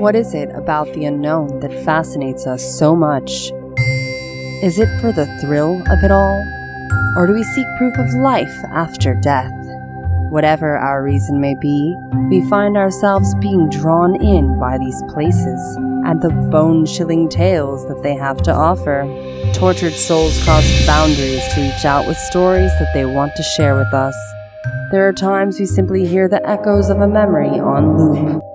What is it about the unknown that fascinates us so much? Is it for the thrill of it all? Or do we seek proof of life after death? Whatever our reason may be, we find ourselves being drawn in by these places and the bone chilling tales that they have to offer. Tortured souls cross boundaries to reach out with stories that they want to share with us. There are times we simply hear the echoes of a memory on loop.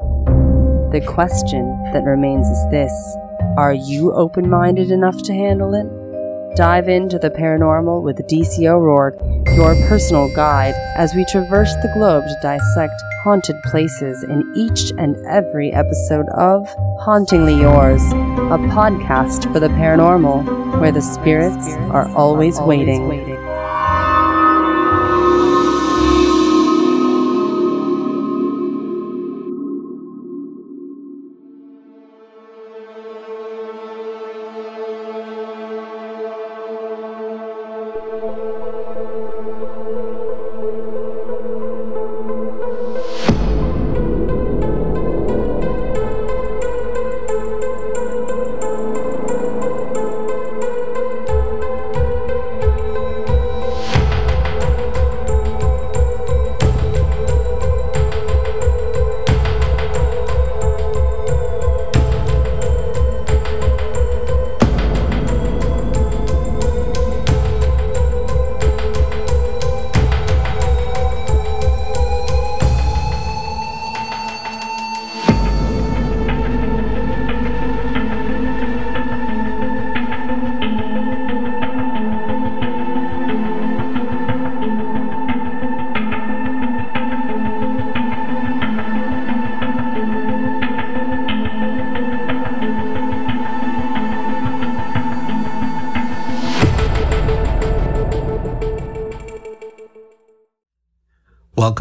The question that remains is this Are you open minded enough to handle it? Dive into the paranormal with DC O'Rourke, your personal guide, as we traverse the globe to dissect haunted places in each and every episode of Hauntingly Yours, a podcast for the paranormal, where the spirits are always waiting.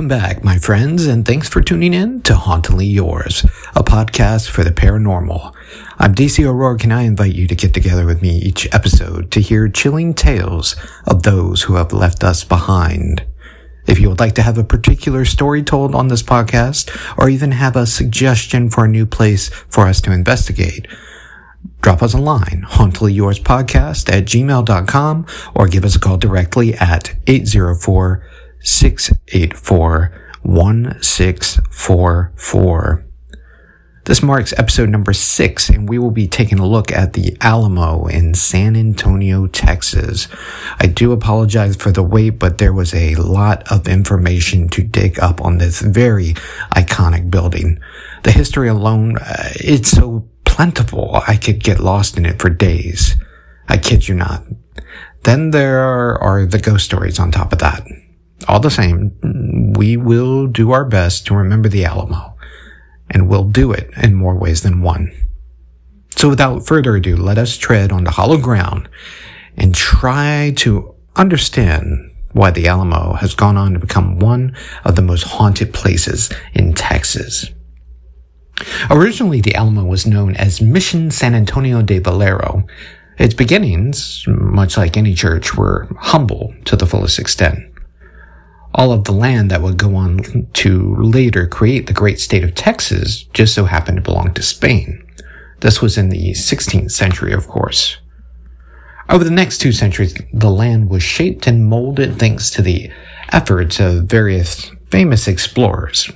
Welcome back, my friends, and thanks for tuning in to Hauntingly Yours, a podcast for the paranormal. I'm DC O'Rourke, and I invite you to get together with me each episode to hear chilling tales of those who have left us behind. If you would like to have a particular story told on this podcast, or even have a suggestion for a new place for us to investigate, drop us a line, hauntinglyyourspodcast at gmail.com, or give us a call directly at 804 684 1644. This marks episode number six, and we will be taking a look at the Alamo in San Antonio, Texas. I do apologize for the wait, but there was a lot of information to dig up on this very iconic building. The history alone, uh, it's so plentiful, I could get lost in it for days. I kid you not. Then there are the ghost stories on top of that all the same, we will do our best to remember the Alamo, and we'll do it in more ways than one. So without further ado, let us tread on the hollow ground and try to understand why the Alamo has gone on to become one of the most haunted places in Texas. Originally, the Alamo was known as Mission San Antonio de Valero. Its beginnings, much like any church, were humble to the fullest extent all of the land that would go on to later create the great state of Texas just so happened to belong to Spain. This was in the 16th century, of course. Over the next two centuries, the land was shaped and molded thanks to the efforts of various famous explorers.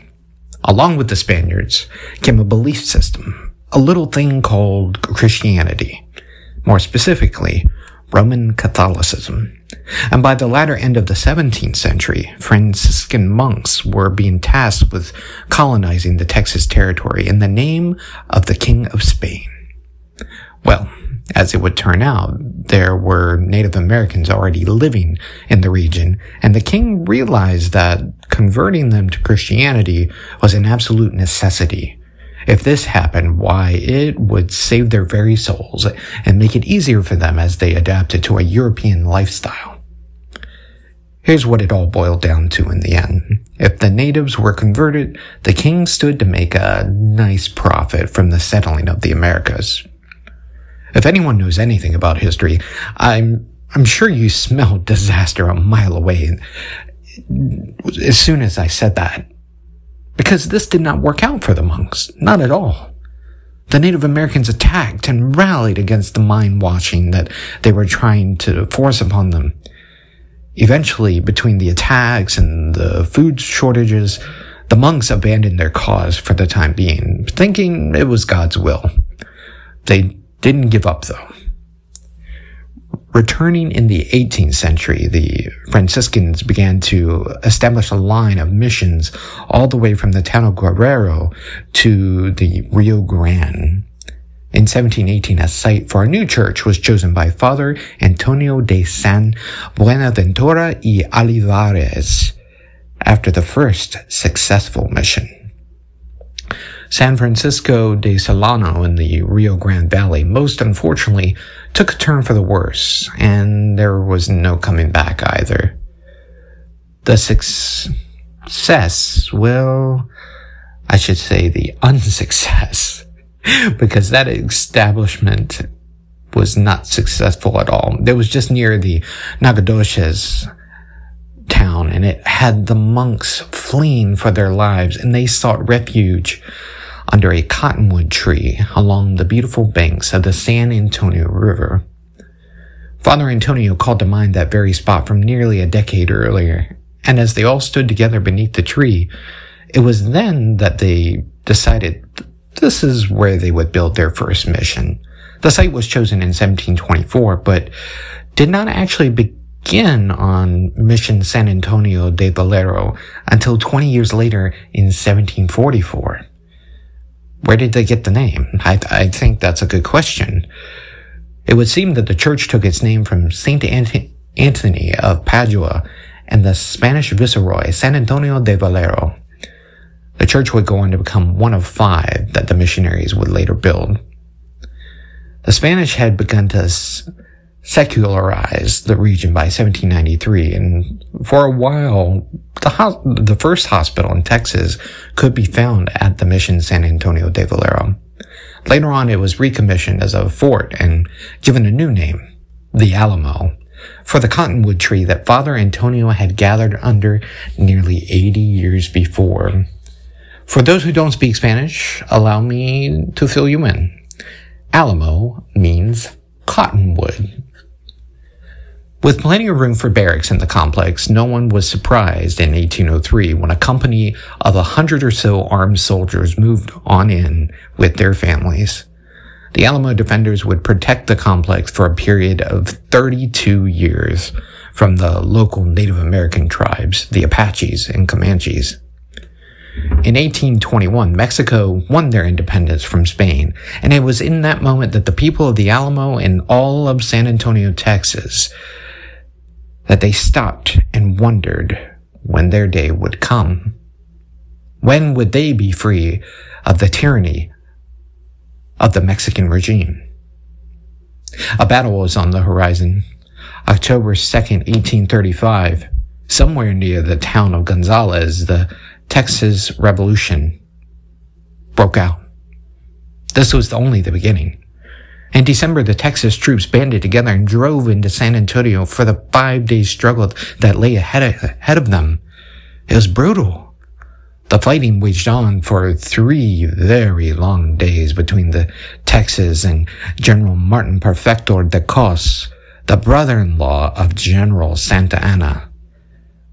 Along with the Spaniards came a belief system, a little thing called Christianity. More specifically, Roman Catholicism. And by the latter end of the 17th century, Franciscan monks were being tasked with colonizing the Texas territory in the name of the King of Spain. Well, as it would turn out, there were Native Americans already living in the region, and the king realized that converting them to Christianity was an absolute necessity if this happened, why, it would save their very souls and make it easier for them as they adapted to a European lifestyle. Here's what it all boiled down to in the end. If the natives were converted, the king stood to make a nice profit from the settling of the Americas. If anyone knows anything about history, I'm, I'm sure you smelled disaster a mile away as soon as I said that because this did not work out for the monks. Not at all. The Native Americans attacked and rallied against the mind washing that they were trying to force upon them. Eventually, between the attacks and the food shortages, the monks abandoned their cause for the time being, thinking it was God's will. They didn't give up though. Returning in the 18th century, the Franciscans began to establish a line of missions all the way from the town of Guerrero to the Rio Grande. In 1718, a site for a new church was chosen by Father Antonio de San Buenaventura y Olivares after the first successful mission. San Francisco de Solano in the Rio Grande Valley most unfortunately took a turn for the worse, and there was no coming back either. The success, well, I should say the unsuccess, because that establishment was not successful at all. It was just near the Nacogdoches town and it had the monks fleeing for their lives and they sought refuge under a cottonwood tree along the beautiful banks of the San Antonio River. Father Antonio called to mind that very spot from nearly a decade earlier, and as they all stood together beneath the tree, it was then that they decided this is where they would build their first mission. The site was chosen in 1724, but did not actually begin on Mission San Antonio de Valero until 20 years later in 1744. Where did they get the name? I, I think that's a good question. It would seem that the church took its name from Saint Anthony of Padua and the Spanish viceroy San Antonio de Valero. The church would go on to become one of five that the missionaries would later build. The Spanish had begun to secularized the region by 1793, and for a while, the, ho- the first hospital in Texas could be found at the Mission San Antonio de Valero. Later on, it was recommissioned as a fort and given a new name, the Alamo, for the cottonwood tree that Father Antonio had gathered under nearly 80 years before. For those who don't speak Spanish, allow me to fill you in. Alamo means cottonwood. With plenty of room for barracks in the complex, no one was surprised in 1803 when a company of a hundred or so armed soldiers moved on in with their families. The Alamo defenders would protect the complex for a period of 32 years from the local Native American tribes, the Apaches and Comanches. In 1821, Mexico won their independence from Spain, and it was in that moment that the people of the Alamo and all of San Antonio, Texas, that they stopped and wondered when their day would come. When would they be free of the tyranny of the Mexican regime? A battle was on the horizon. October 2nd, 1835, somewhere near the town of Gonzales, the Texas Revolution broke out. This was only the beginning. In December, the Texas troops banded together and drove into San Antonio for the five day struggle that lay ahead of, ahead of them. It was brutal. The fighting waged on for three very long days between the Texas and General Martin Perfecto de Cos, the brother-in-law of General Santa Anna.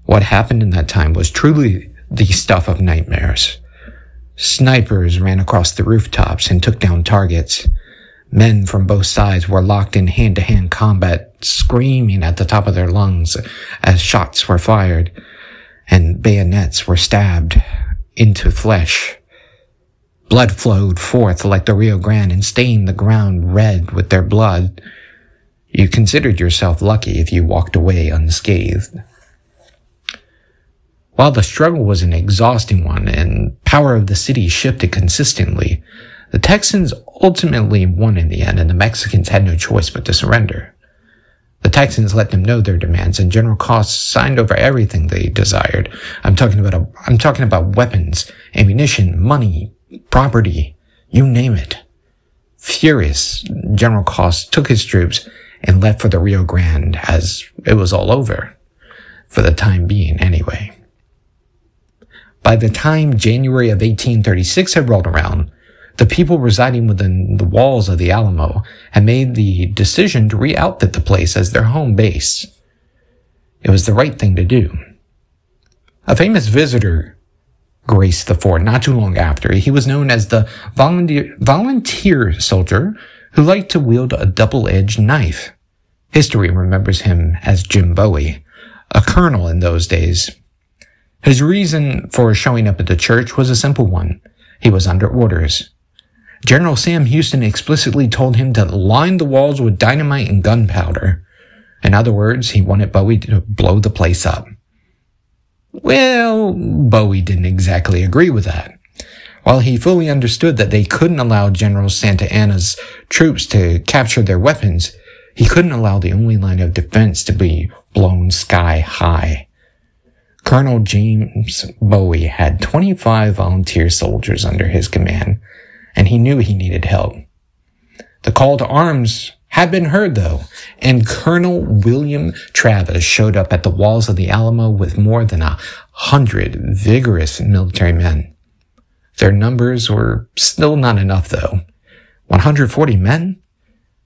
What happened in that time was truly the stuff of nightmares. Snipers ran across the rooftops and took down targets. Men from both sides were locked in hand to hand combat, screaming at the top of their lungs as shots were fired and bayonets were stabbed into flesh. Blood flowed forth like the Rio Grande and stained the ground red with their blood. You considered yourself lucky if you walked away unscathed. While the struggle was an exhausting one and power of the city shifted consistently, the Texans ultimately won in the end, and the Mexicans had no choice but to surrender. The Texans let them know their demands, and General Cos signed over everything they desired. I'm talking about a, I'm talking about weapons, ammunition, money, property, you name it. Furious, General Cos took his troops and left for the Rio Grande as it was all over, for the time being anyway. By the time January of 1836 had rolled around, the people residing within the walls of the Alamo had made the decision to re-outfit the place as their home base. It was the right thing to do. A famous visitor graced the fort not too long after. He was known as the volunteer, volunteer soldier who liked to wield a double-edged knife. History remembers him as Jim Bowie, a colonel in those days. His reason for showing up at the church was a simple one. He was under orders. General Sam Houston explicitly told him to line the walls with dynamite and gunpowder. In other words, he wanted Bowie to blow the place up. Well, Bowie didn't exactly agree with that. While he fully understood that they couldn't allow General Santa Anna's troops to capture their weapons, he couldn't allow the only line of defense to be blown sky high. Colonel James Bowie had 25 volunteer soldiers under his command, and he knew he needed help. The call to arms had been heard though, and Colonel William Travis showed up at the walls of the Alamo with more than a hundred vigorous military men. Their numbers were still not enough though. 140 men?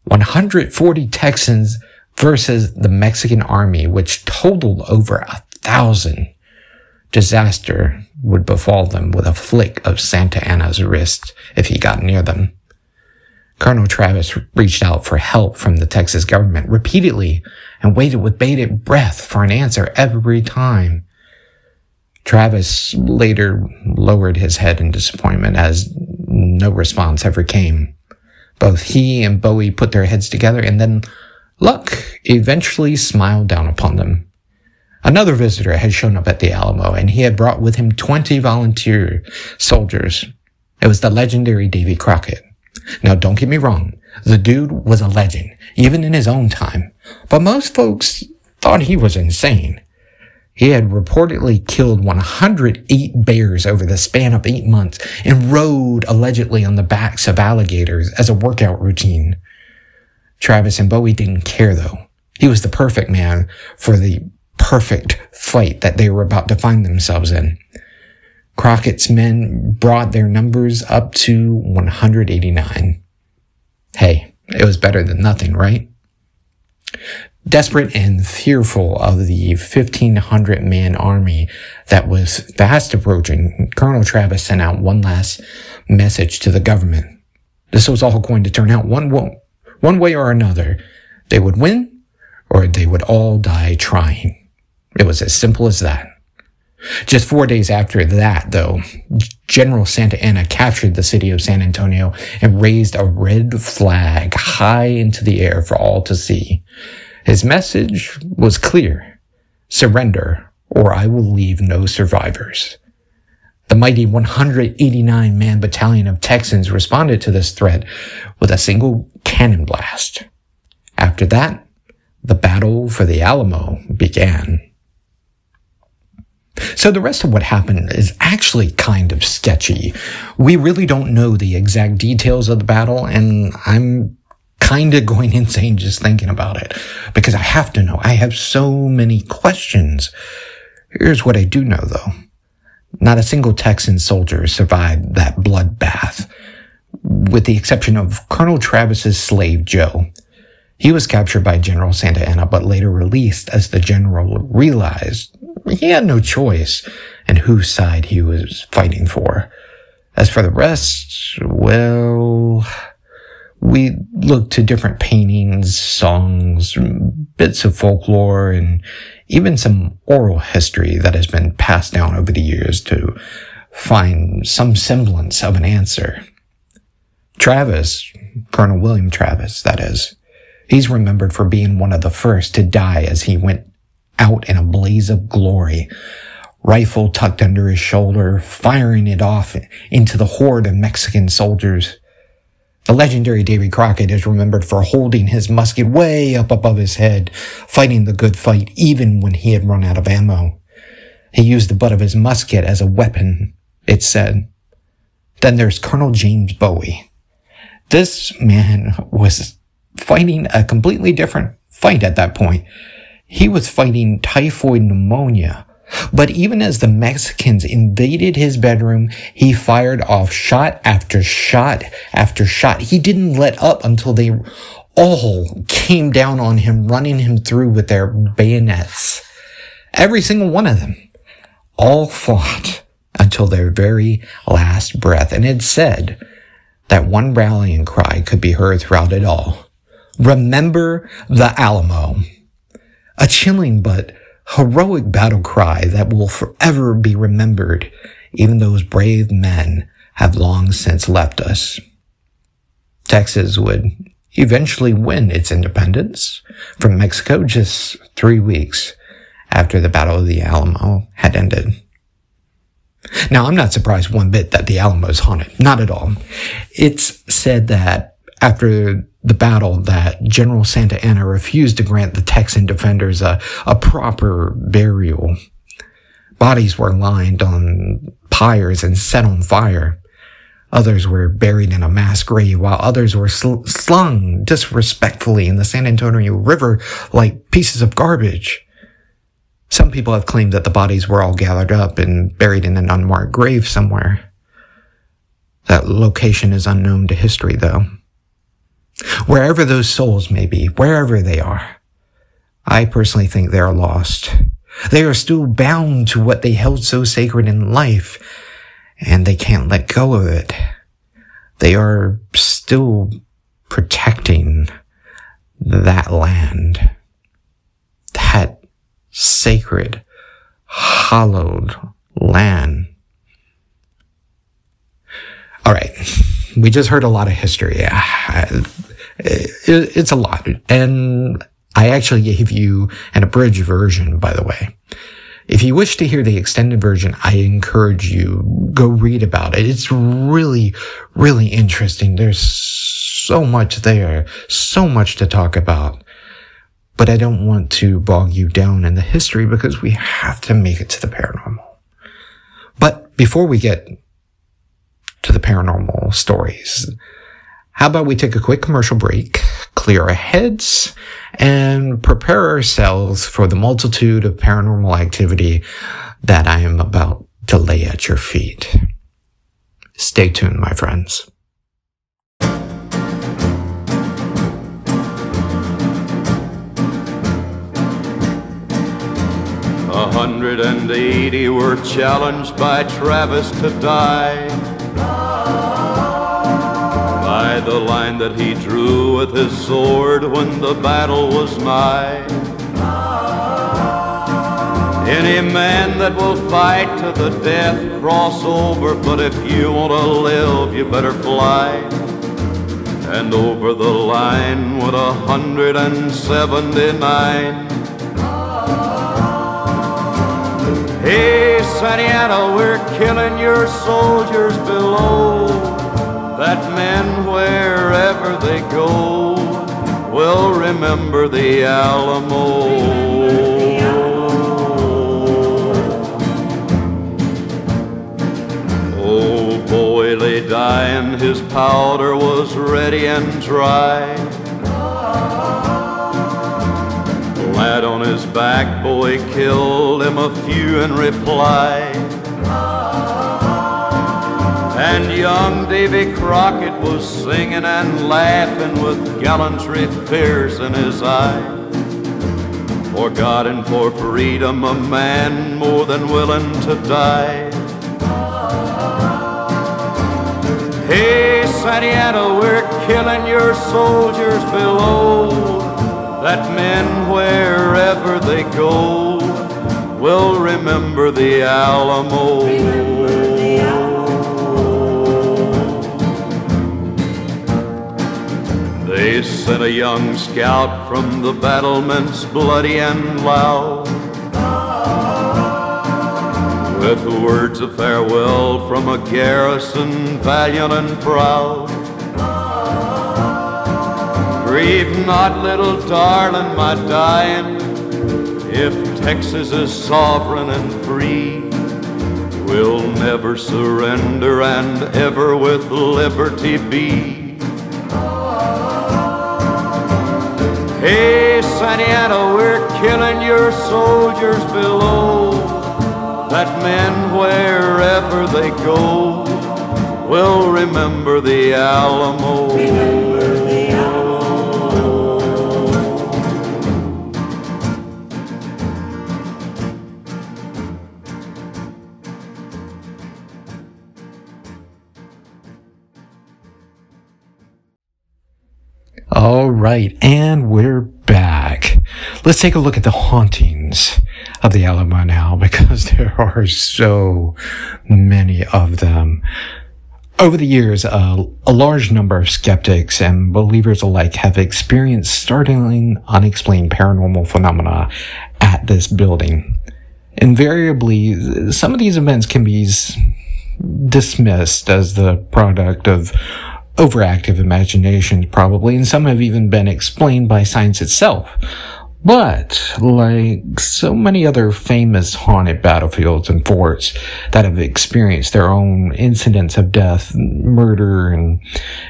140 Texans versus the Mexican army, which totaled over a thousand. Disaster would befall them with a flick of Santa Anna's wrist if he got near them. Colonel Travis reached out for help from the Texas government repeatedly and waited with bated breath for an answer every time. Travis later lowered his head in disappointment as no response ever came. Both he and Bowie put their heads together and then luck eventually smiled down upon them. Another visitor had shown up at the Alamo and he had brought with him 20 volunteer soldiers. It was the legendary Davy Crockett. Now, don't get me wrong. The dude was a legend, even in his own time. But most folks thought he was insane. He had reportedly killed 108 bears over the span of eight months and rode allegedly on the backs of alligators as a workout routine. Travis and Bowie didn't care though. He was the perfect man for the perfect fight that they were about to find themselves in. Crockett's men brought their numbers up to 189. Hey, it was better than nothing, right? Desperate and fearful of the 1500 man army that was fast approaching, Colonel Travis sent out one last message to the government. This was all going to turn out one, one way or another. They would win or they would all die trying. It was as simple as that. Just four days after that, though, General Santa Anna captured the city of San Antonio and raised a red flag high into the air for all to see. His message was clear. Surrender, or I will leave no survivors. The mighty 189 man battalion of Texans responded to this threat with a single cannon blast. After that, the battle for the Alamo began. So the rest of what happened is actually kind of sketchy. We really don't know the exact details of the battle, and I'm kind of going insane just thinking about it because I have to know. I have so many questions. Here's what I do know though. Not a single Texan soldier survived that bloodbath, with the exception of Colonel Travis's slave Joe. He was captured by General Santa Anna, but later released as the general realized he had no choice in whose side he was fighting for. As for the rest, well, we looked to different paintings, songs, bits of folklore, and even some oral history that has been passed down over the years to find some semblance of an answer. Travis, Colonel William Travis, that is, he's remembered for being one of the first to die as he went out in a blaze of glory, rifle tucked under his shoulder, firing it off into the horde of Mexican soldiers. The legendary Davy Crockett is remembered for holding his musket way up above his head, fighting the good fight even when he had run out of ammo. He used the butt of his musket as a weapon, it said. Then there's Colonel James Bowie. This man was fighting a completely different fight at that point. He was fighting typhoid pneumonia But even as the Mexicans invaded his bedroom, he fired off shot after shot after shot. He didn't let up until they all came down on him, running him through with their bayonets. Every single one of them. All fought until their very last breath. And it said that one rallying cry could be heard throughout it all. Remember the Alamo. A chilling but heroic battle cry that will forever be remembered, even those brave men have long since left us. Texas would eventually win its independence from Mexico just three weeks after the Battle of the Alamo had ended. Now, I'm not surprised one bit that the Alamo is haunted. Not at all. It's said that after the battle that General Santa Anna refused to grant the Texan defenders a, a proper burial. Bodies were lined on pyres and set on fire. Others were buried in a mass grave, while others were sl- slung disrespectfully in the San Antonio River like pieces of garbage. Some people have claimed that the bodies were all gathered up and buried in an unmarked grave somewhere. That location is unknown to history, though. Wherever those souls may be, wherever they are, I personally think they are lost. They are still bound to what they held so sacred in life, and they can't let go of it. They are still protecting that land, that sacred, hallowed land. All right. We just heard a lot of history. It's a lot. And I actually gave you an abridged version, by the way. If you wish to hear the extended version, I encourage you go read about it. It's really, really interesting. There's so much there, so much to talk about. But I don't want to bog you down in the history because we have to make it to the paranormal. But before we get to the paranormal stories, how about we take a quick commercial break, clear our heads, and prepare ourselves for the multitude of paranormal activity that I am about to lay at your feet. Stay tuned, my friends. A hundred and eighty were challenged by Travis to die the line that he drew with his sword when the battle was nigh. Any man that will fight to the death, cross over, but if you want to live, you better fly. And over the line went a hundred and seventy-nine. Hey, Santa Anna, we're killing your soldiers below that men wherever they go will remember the Alamo. Oh boy lay dying, his powder was ready and dry. Lad on his back, Bowie killed him a few in reply. And young Davy Crockett was singing and laughing with gallantry fierce in his eye. For God and for freedom, a man more than willing to die. Hey, Santa Anna, we're killing your soldiers below. That men, wherever they go, will remember the Alamo. They sent a young scout from the battlements bloody and loud with words of farewell from a garrison valiant and proud. Grieve not, little darling, my dying, if Texas is sovereign and free. We'll never surrender and ever with liberty be. Hey, Santa Anna, we're killing your soldiers below. that men, wherever they go, will remember the Alamo. Right, and we're back. Let's take a look at the hauntings of the Alamo now because there are so many of them. Over the years, uh, a large number of skeptics and believers alike have experienced startling, unexplained paranormal phenomena at this building. Invariably, some of these events can be dismissed as the product of overactive imaginations, probably, and some have even been explained by science itself. But, like so many other famous haunted battlefields and forts that have experienced their own incidents of death, murder, and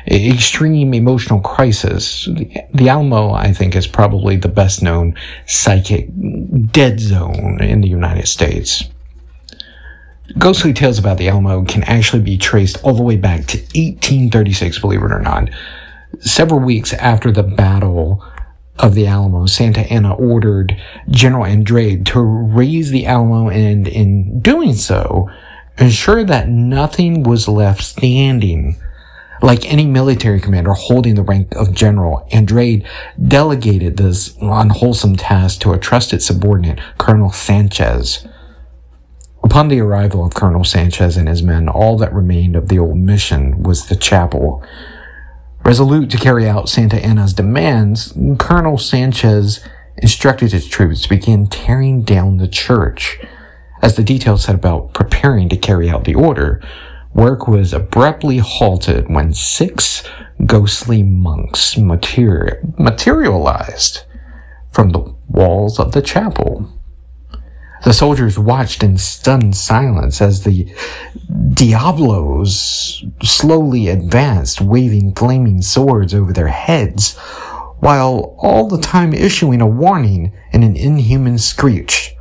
extreme emotional crisis, the Alamo, I think, is probably the best known psychic dead zone in the United States. Ghostly tales about the Alamo can actually be traced all the way back to 1836, believe it or not. Several weeks after the Battle of the Alamo, Santa Anna ordered General Andrade to raze the Alamo and in doing so, ensure that nothing was left standing. Like any military commander holding the rank of general, Andrade delegated this unwholesome task to a trusted subordinate, Colonel Sanchez. Upon the arrival of Colonel Sanchez and his men, all that remained of the old mission was the chapel. Resolute to carry out Santa Anna's demands, Colonel Sanchez instructed his troops to begin tearing down the church. As the details set about preparing to carry out the order, work was abruptly halted when six ghostly monks materi- materialized from the walls of the chapel. The soldiers watched in stunned silence as the Diablos slowly advanced, waving flaming swords over their heads, while all the time issuing a warning in an inhuman screech.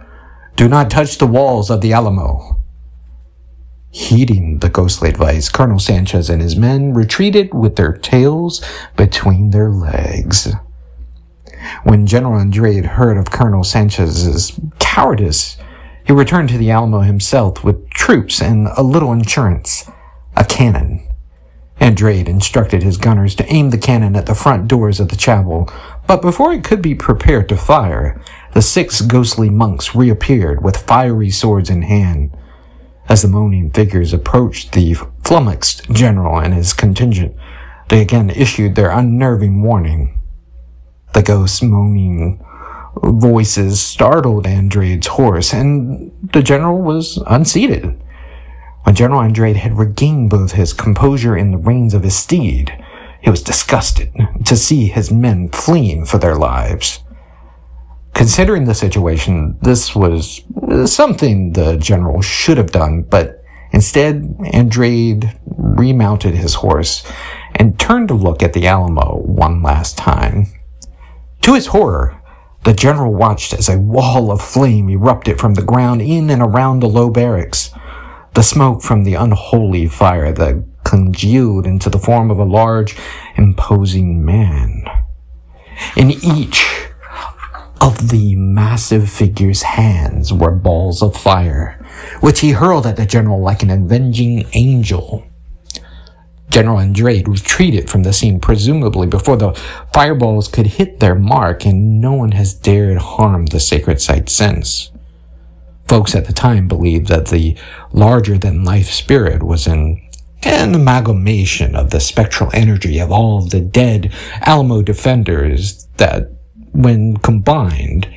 Do not touch the walls of the Alamo. Heeding the ghostly advice, Colonel Sanchez and his men retreated with their tails between their legs. When General Andrade heard of Colonel Sanchez's cowardice, he returned to the Alamo himself with troops and a little insurance, a cannon. Andrade instructed his gunners to aim the cannon at the front doors of the chapel, but before it could be prepared to fire, the six ghostly monks reappeared with fiery swords in hand. As the moaning figures approached the flummoxed general and his contingent, they again issued their unnerving warning. The ghosts' moaning voices startled Andrade's horse, and the general was unseated. When General Andrade had regained both his composure and the reins of his steed, he was disgusted to see his men fleeing for their lives. Considering the situation, this was something the general should have done, but instead, Andrade remounted his horse and turned to look at the Alamo one last time. To his horror, the general watched as a wall of flame erupted from the ground in and around the low barracks. The smoke from the unholy fire that congealed into the form of a large, imposing man. In each of the massive figure's hands were balls of fire, which he hurled at the general like an avenging angel. General Andrade retreated from the scene, presumably before the fireballs could hit their mark, and no one has dared harm the sacred site since. Folks at the time believed that the larger than life spirit was an, an amalgamation of the spectral energy of all the dead Alamo defenders that, when combined,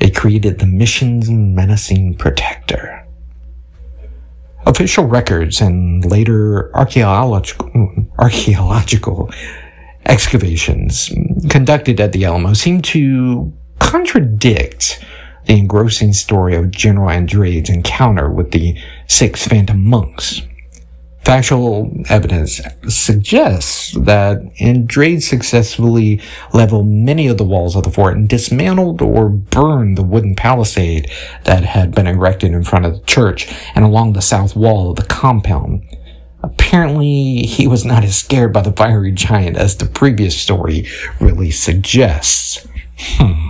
it created the mission's menacing protector. Official records and later archaeological, mm, archaeological excavations conducted at the Alamo seem to contradict the engrossing story of General Andrade's encounter with the six phantom monks. Factual evidence suggests that Andrade successfully leveled many of the walls of the fort and dismantled or burned the wooden palisade that had been erected in front of the church and along the south wall of the compound. Apparently, he was not as scared by the fiery giant as the previous story really suggests. Hmm.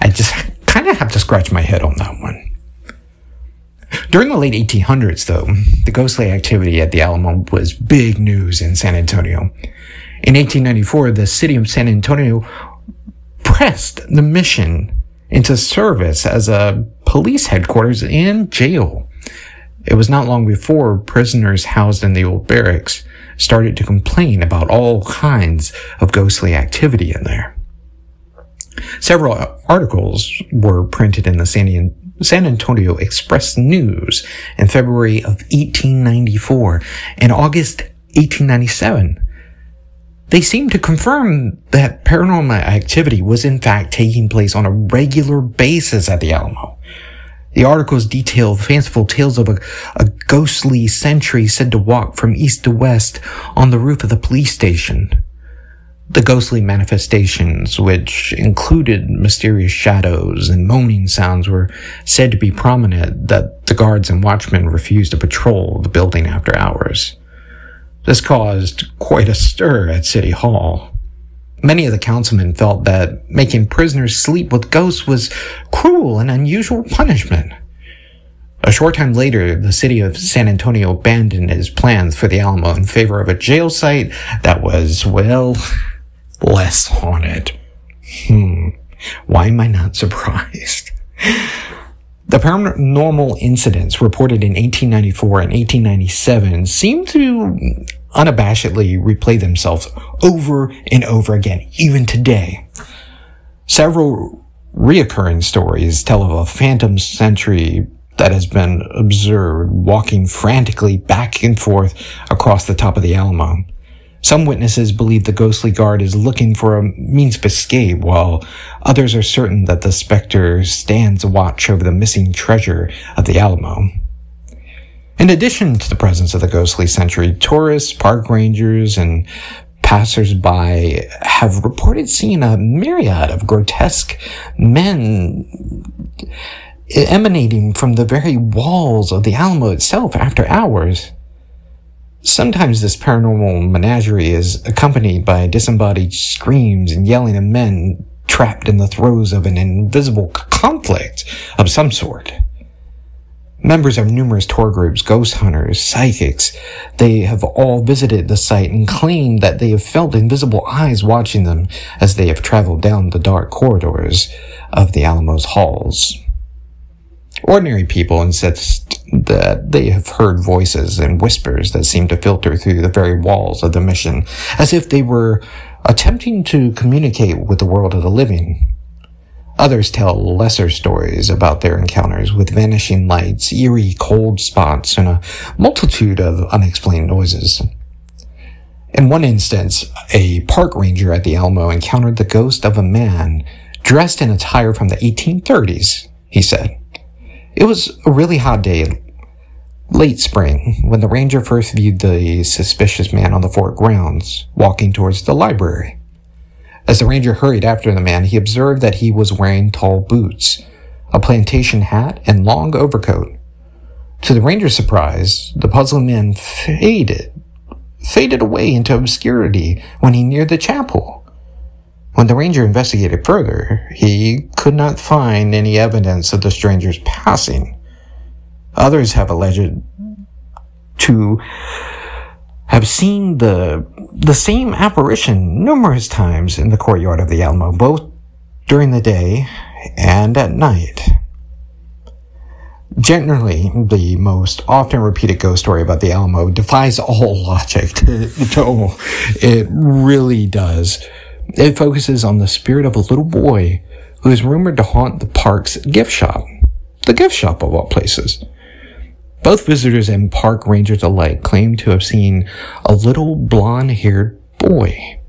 I just kind of have to scratch my head on that one. During the late 1800s, though, the ghostly activity at the Alamo was big news in San Antonio. In 1894, the city of San Antonio pressed the mission into service as a police headquarters and jail. It was not long before prisoners housed in the old barracks started to complain about all kinds of ghostly activity in there. Several articles were printed in the San, San Antonio Express News in February of 1894 and August 1897. They seemed to confirm that paranormal activity was in fact taking place on a regular basis at the Alamo. The articles detail fanciful tales of a, a, ghostly sentry said to walk from east to west on the roof of the police station. The ghostly manifestations, which included mysterious shadows and moaning sounds, were said to be prominent that the guards and watchmen refused to patrol the building after hours. This caused quite a stir at City Hall. Many of the councilmen felt that making prisoners sleep with ghosts was cruel and unusual punishment. A short time later, the city of San Antonio abandoned its plans for the Alamo in favor of a jail site that was, well, less haunted. Hmm. Why am I not surprised? The paranormal incidents reported in 1894 and 1897 seem to unabashedly replay themselves over and over again, even today. Several reoccurring stories tell of a phantom sentry that has been observed walking frantically back and forth across the top of the Alamo. Some witnesses believe the ghostly guard is looking for a means of escape, while others are certain that the specter stands watch over the missing treasure of the Alamo. In addition to the presence of the ghostly sentry, tourists, park rangers, and passersby have reported seeing a myriad of grotesque men emanating from the very walls of the Alamo itself after hours. Sometimes this paranormal menagerie is accompanied by disembodied screams and yelling of men trapped in the throes of an invisible conflict of some sort members of numerous tour groups, ghost hunters, psychics. They have all visited the site and claimed that they have felt invisible eyes watching them as they have traveled down the dark corridors of the Alamo's halls. Ordinary people insist that they have heard voices and whispers that seem to filter through the very walls of the mission, as if they were attempting to communicate with the world of the living. Others tell lesser stories about their encounters with vanishing lights, eerie cold spots, and a multitude of unexplained noises. In one instance, a park ranger at the Alamo encountered the ghost of a man dressed in attire from the 1830s, he said. It was a really hot day, late spring, when the ranger first viewed the suspicious man on the fort grounds, walking towards the library. As the ranger hurried after the man, he observed that he was wearing tall boots, a plantation hat, and long overcoat. To the ranger's surprise, the puzzling man faded, faded away into obscurity when he neared the chapel. When the ranger investigated further, he could not find any evidence of the stranger's passing. Others have alleged to have seen the the same apparition numerous times in the courtyard of the Alamo, both during the day and at night. Generally, the most often repeated ghost story about the Alamo defies all logic. no, it really does. It focuses on the spirit of a little boy who is rumored to haunt the park's gift shop. The gift shop of all places. Both visitors and park rangers alike claim to have seen a little blonde haired boy.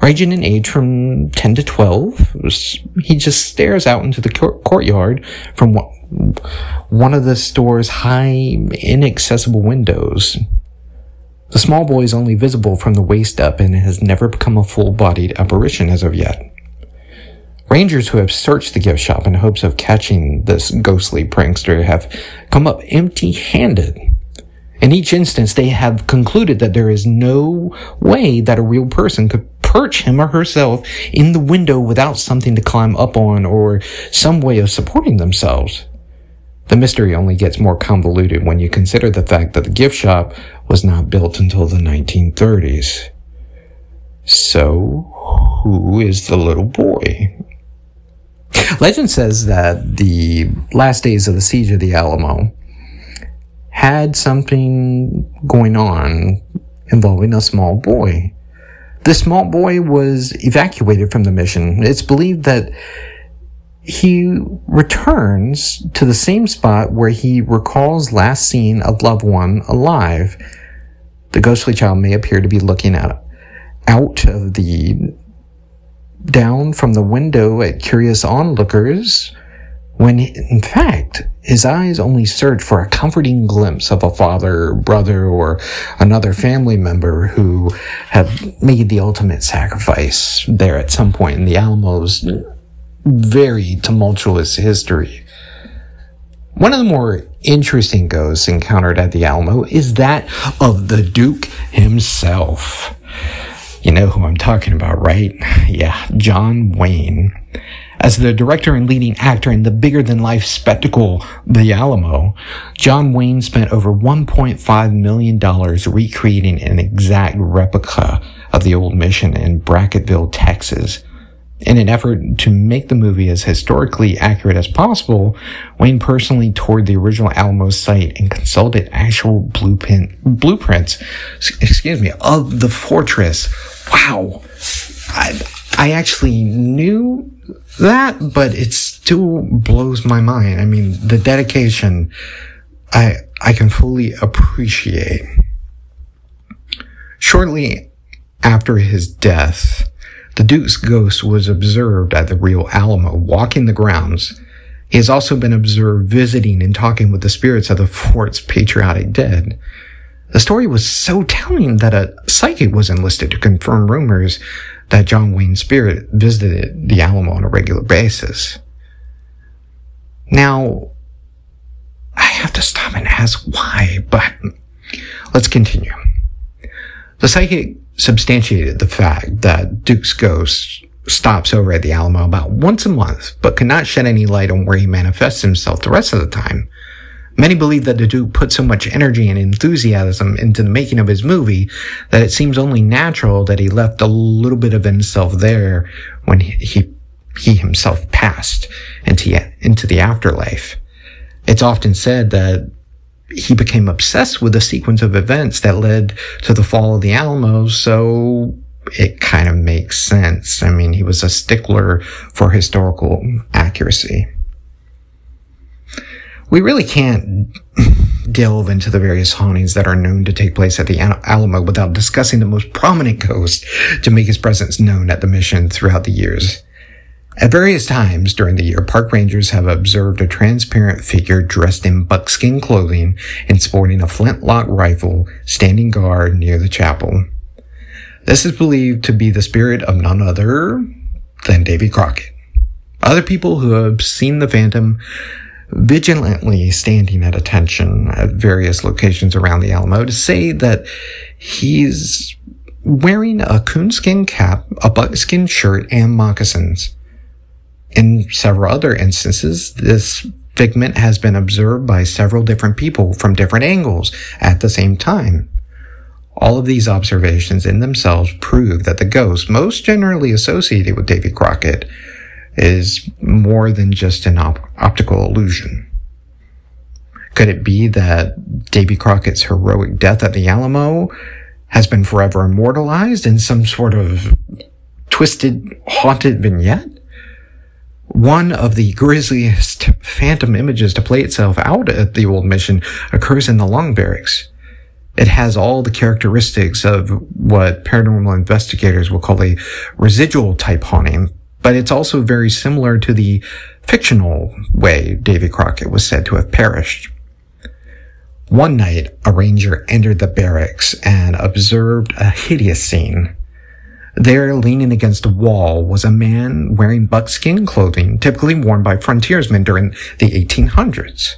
Ranging in age from 10 to 12, he just stares out into the courtyard from one of the store's high, inaccessible windows. The small boy is only visible from the waist up and has never become a full bodied apparition as of yet. Rangers who have searched the gift shop in hopes of catching this ghostly prankster have come up empty handed. In each instance, they have concluded that there is no way that a real person could perch him or herself in the window without something to climb up on or some way of supporting themselves. The mystery only gets more convoluted when you consider the fact that the gift shop was not built until the 1930s. So, who is the little boy? Legend says that the last days of the siege of the Alamo had something going on involving a small boy. The small boy was evacuated from the mission. It's believed that he returns to the same spot where he recalls last seeing a loved one alive. The ghostly child may appear to be looking at, out of the down from the window at curious onlookers when in fact his eyes only search for a comforting glimpse of a father, brother, or another family member who have made the ultimate sacrifice there at some point in the Alamo's very tumultuous history. One of the more interesting ghosts encountered at the Alamo is that of the Duke himself. You know who I'm talking about, right? Yeah, John Wayne. As the director and leading actor in the bigger than life spectacle, The Alamo, John Wayne spent over $1.5 million recreating an exact replica of the old mission in Brackettville, Texas. In an effort to make the movie as historically accurate as possible, Wayne personally toured the original Alamo site and consulted actual blueprint, blueprints, excuse me, of the fortress. Wow. I, I actually knew that, but it still blows my mind. I mean, the dedication, I, I can fully appreciate. Shortly after his death, the Duke's ghost was observed at the Real Alamo walking the grounds. He has also been observed visiting and talking with the spirits of the fort's patriotic dead. The story was so telling that a psychic was enlisted to confirm rumors that John Wayne's spirit visited the Alamo on a regular basis. Now, I have to stop and ask why, but let's continue. The psychic substantiated the fact that Duke's ghost stops over at the Alamo about once a month, but could not shed any light on where he manifests himself the rest of the time. Many believe that the Duke put so much energy and enthusiasm into the making of his movie that it seems only natural that he left a little bit of himself there when he, he, he himself passed into, into the afterlife. It's often said that he became obsessed with the sequence of events that led to the fall of the Alamo, so it kind of makes sense. I mean, he was a stickler for historical accuracy. We really can't delve into the various hauntings that are known to take place at the Alamo without discussing the most prominent ghost to make his presence known at the mission throughout the years. At various times during the year, park rangers have observed a transparent figure dressed in buckskin clothing and sporting a flintlock rifle standing guard near the chapel. This is believed to be the spirit of none other than Davy Crockett. Other people who have seen the phantom vigilantly standing at attention at various locations around the Alamo to say that he's wearing a coonskin cap, a buckskin shirt, and moccasins. In several other instances, this figment has been observed by several different people from different angles at the same time. All of these observations in themselves prove that the ghost most generally associated with Davy Crockett is more than just an op- optical illusion. Could it be that Davy Crockett's heroic death at the Alamo has been forever immortalized in some sort of twisted, haunted vignette? One of the grisliest phantom images to play itself out at the old mission occurs in the long barracks. It has all the characteristics of what paranormal investigators will call a residual type haunting, but it's also very similar to the fictional way Davy Crockett was said to have perished. One night, a ranger entered the barracks and observed a hideous scene. There, leaning against a wall, was a man wearing buckskin clothing typically worn by frontiersmen during the 1800s.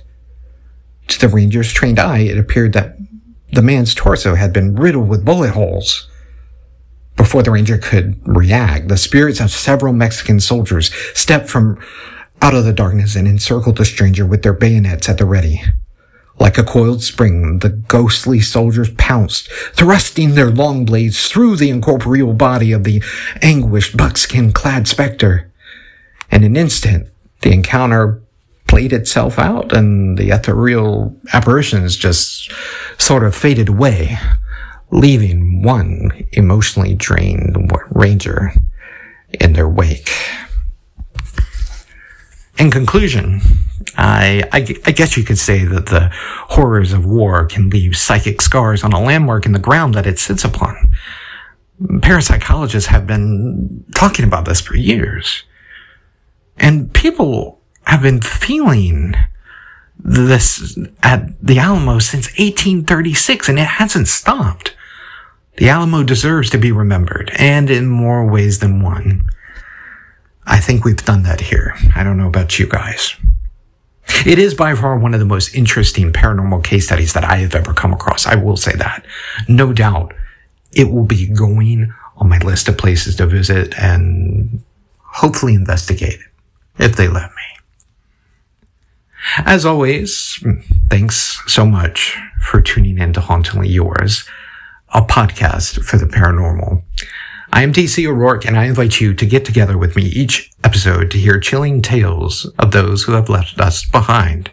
To the ranger's trained eye, it appeared that the man's torso had been riddled with bullet holes. Before the ranger could react, the spirits of several Mexican soldiers stepped from out of the darkness and encircled the stranger with their bayonets at the ready. Like a coiled spring, the ghostly soldiers pounced, thrusting their long blades through the incorporeal body of the anguished buckskin clad specter. In an instant, the encounter played itself out and the ethereal apparitions just sort of faded away, leaving one emotionally drained ranger in their wake. In conclusion, I, I, I, guess you could say that the horrors of war can leave psychic scars on a landmark in the ground that it sits upon. Parapsychologists have been talking about this for years. And people have been feeling this at the Alamo since 1836 and it hasn't stopped. The Alamo deserves to be remembered and in more ways than one. I think we've done that here. I don't know about you guys. It is by far one of the most interesting paranormal case studies that I have ever come across. I will say that. No doubt it will be going on my list of places to visit and hopefully investigate if they let me. As always, mm, thanks so much for tuning in to Hauntingly Yours, a podcast for the paranormal. I am DC O'Rourke and I invite you to get together with me each episode to hear chilling tales of those who have left us behind.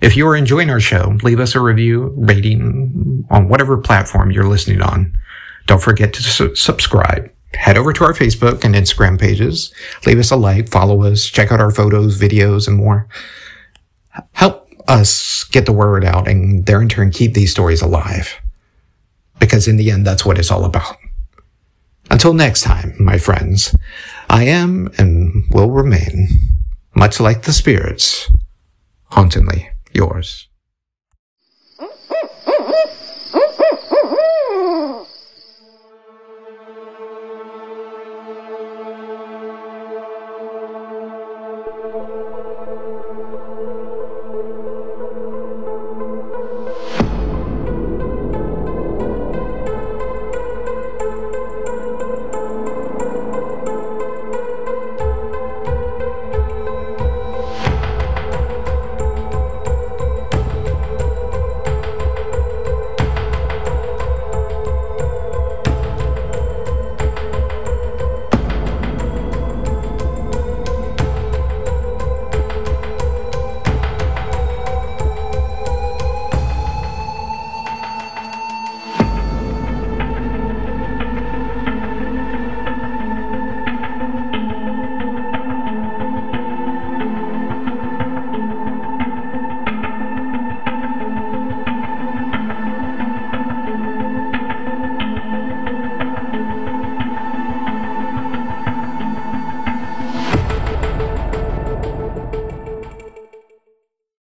If you are enjoying our show, leave us a review, rating on whatever platform you're listening on. Don't forget to su- subscribe. Head over to our Facebook and Instagram pages. Leave us a like, follow us, check out our photos, videos, and more help us get the word out and there in turn keep these stories alive. Because in the end, that's what it's all about. Until next time, my friends, I am and will remain, much like the spirits, hauntingly yours.